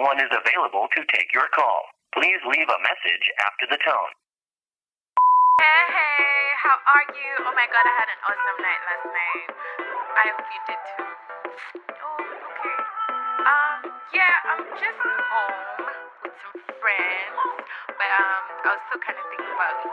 one is available to take your call. Please leave a message after the tone. Hey, hey, how are you? Oh my god, I had an awesome night last night. I hope you did too. Oh, okay. Um, yeah, I'm just home with some friends, but um, I was still kind of thinking about you.